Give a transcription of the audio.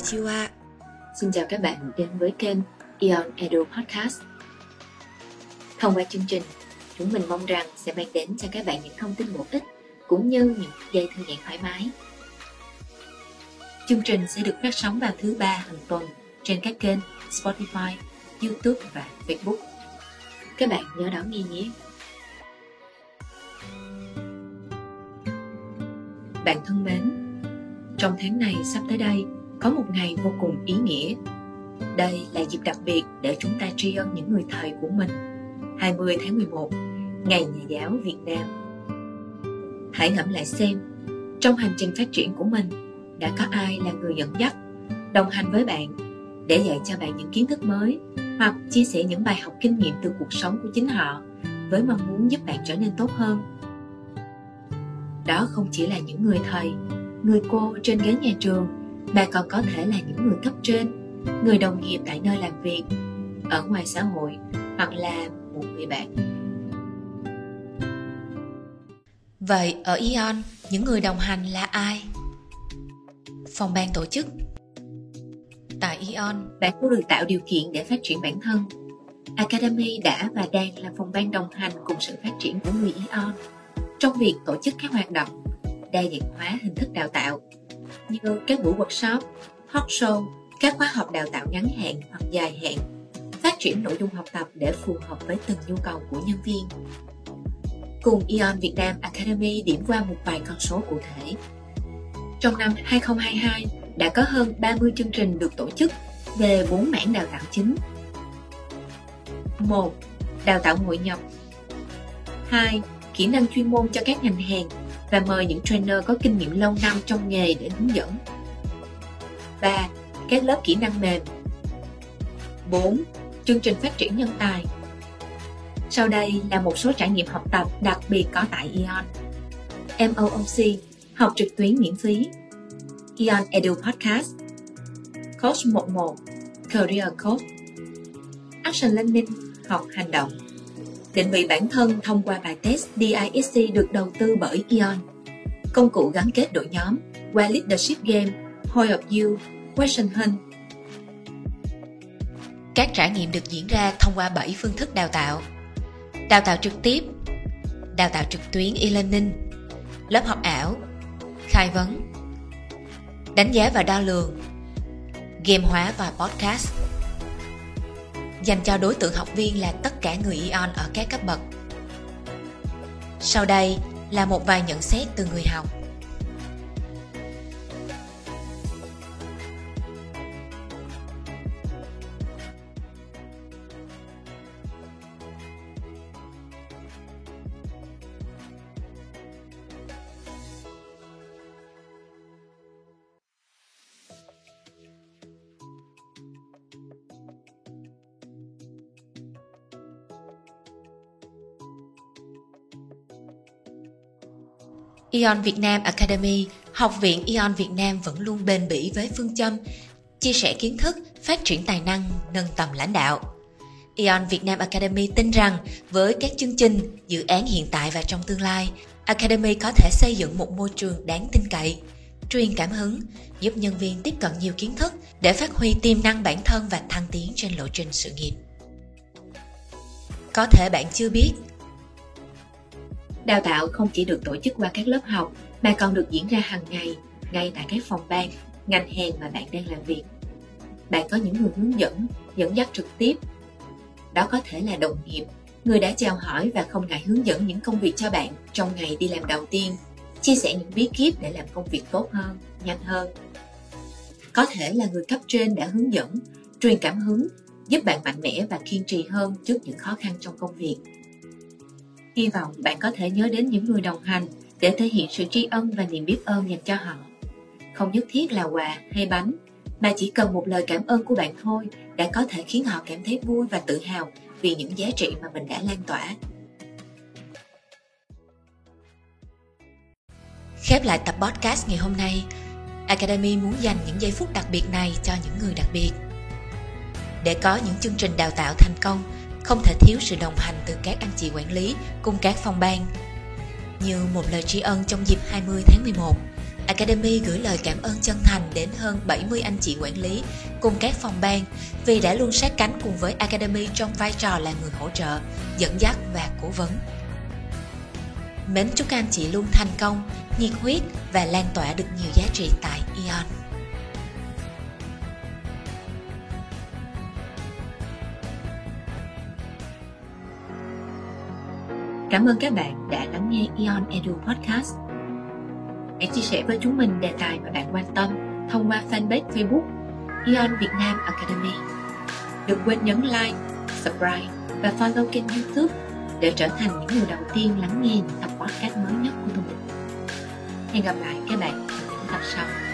Konnichiwa. Xin chào các bạn đến với kênh Ion Edu Podcast. Thông qua chương trình, chúng mình mong rằng sẽ mang đến cho các bạn những thông tin bổ ích cũng như những giây thư giãn thoải mái. Chương trình sẽ được phát sóng vào thứ ba hàng tuần trên các kênh Spotify, YouTube và Facebook. Các bạn nhớ đón nghe nhé. Bạn thân mến, trong tháng này sắp tới đây có một ngày vô cùng ý nghĩa. Đây là dịp đặc biệt để chúng ta tri ân những người thầy của mình. 20 tháng 11, Ngày Nhà giáo Việt Nam. Hãy ngẫm lại xem, trong hành trình phát triển của mình, đã có ai là người dẫn dắt, đồng hành với bạn để dạy cho bạn những kiến thức mới hoặc chia sẻ những bài học kinh nghiệm từ cuộc sống của chính họ với mong muốn giúp bạn trở nên tốt hơn. Đó không chỉ là những người thầy, người cô trên ghế nhà trường mà còn có thể là những người cấp trên người đồng nghiệp tại nơi làm việc ở ngoài xã hội hoặc là một người bạn. Vậy ở ion những người đồng hành là ai? Phòng ban tổ chức. Tại ion. Bạn có được tạo điều kiện để phát triển bản thân. Academy đã và đang là phòng ban đồng hành cùng sự phát triển của người ion. Trong việc tổ chức các hoạt động đa dạng hóa hình thức đào tạo như các buổi workshop, talk show, các khóa học đào tạo ngắn hạn hoặc dài hạn, phát triển nội dung học tập để phù hợp với từng nhu cầu của nhân viên. Cùng Ion Việt Nam Academy điểm qua một vài con số cụ thể. Trong năm 2022, đã có hơn 30 chương trình được tổ chức về 4 mảng đào tạo chính. 1. Đào tạo hội nhập 2. Kỹ năng chuyên môn cho các ngành hàng và mời những trainer có kinh nghiệm lâu năm trong nghề để hướng dẫn. 3. Các lớp kỹ năng mềm 4. Chương trình phát triển nhân tài Sau đây là một số trải nghiệm học tập đặc biệt có tại Ion. MOOC, học trực tuyến miễn phí. Ion Edu Podcast. Coach 11, Career Coach. Action Learning, học hành động định vị bản thân thông qua bài test DISC được đầu tư bởi Ion. Công cụ gắn kết đội nhóm qua Leadership Game, Hoi of You, Question Hunt. Các trải nghiệm được diễn ra thông qua 7 phương thức đào tạo. Đào tạo trực tiếp, đào tạo trực tuyến e-learning, lớp học ảo, khai vấn, đánh giá và đo lường, game hóa và podcast dành cho đối tượng học viên là tất cả người Ion ở các cấp bậc. Sau đây là một vài nhận xét từ người học. Ion Việt Nam Academy, Học viện Ion Việt Nam vẫn luôn bền bỉ với phương châm chia sẻ kiến thức, phát triển tài năng, nâng tầm lãnh đạo. Ion Việt Nam Academy tin rằng với các chương trình, dự án hiện tại và trong tương lai, Academy có thể xây dựng một môi trường đáng tin cậy, truyền cảm hứng, giúp nhân viên tiếp cận nhiều kiến thức để phát huy tiềm năng bản thân và thăng tiến trên lộ trình sự nghiệp. Có thể bạn chưa biết, Đào tạo không chỉ được tổ chức qua các lớp học mà còn được diễn ra hàng ngày ngay tại các phòng ban, ngành hàng mà bạn đang làm việc. Bạn có những người hướng dẫn, dẫn dắt trực tiếp. Đó có thể là đồng nghiệp, người đã chào hỏi và không ngại hướng dẫn những công việc cho bạn trong ngày đi làm đầu tiên, chia sẻ những bí kíp để làm công việc tốt hơn, nhanh hơn. Có thể là người cấp trên đã hướng dẫn, truyền cảm hứng, giúp bạn mạnh mẽ và kiên trì hơn trước những khó khăn trong công việc Hy vọng bạn có thể nhớ đến những người đồng hành để thể hiện sự tri ân và niềm biết ơn dành cho họ. Không nhất thiết là quà hay bánh, mà chỉ cần một lời cảm ơn của bạn thôi đã có thể khiến họ cảm thấy vui và tự hào vì những giá trị mà mình đã lan tỏa. Khép lại tập podcast ngày hôm nay, Academy muốn dành những giây phút đặc biệt này cho những người đặc biệt. Để có những chương trình đào tạo thành công, không thể thiếu sự đồng hành từ các anh chị quản lý cùng các phòng ban. Như một lời tri ân trong dịp 20 tháng 11, Academy gửi lời cảm ơn chân thành đến hơn 70 anh chị quản lý cùng các phòng ban vì đã luôn sát cánh cùng với Academy trong vai trò là người hỗ trợ, dẫn dắt và cố vấn. Mến chúc các anh chị luôn thành công, nhiệt huyết và lan tỏa được nhiều giá trị tại Ion. Cảm ơn các bạn đã lắng nghe Ion Edu Podcast. Hãy chia sẻ với chúng mình đề tài mà bạn quan tâm thông qua fanpage Facebook Ion Việt Nam Academy. Đừng quên nhấn like, subscribe và follow kênh YouTube để trở thành những người đầu tiên lắng nghe những tập podcast mới nhất của tụi mình. Hẹn gặp lại các bạn ở những tập sau.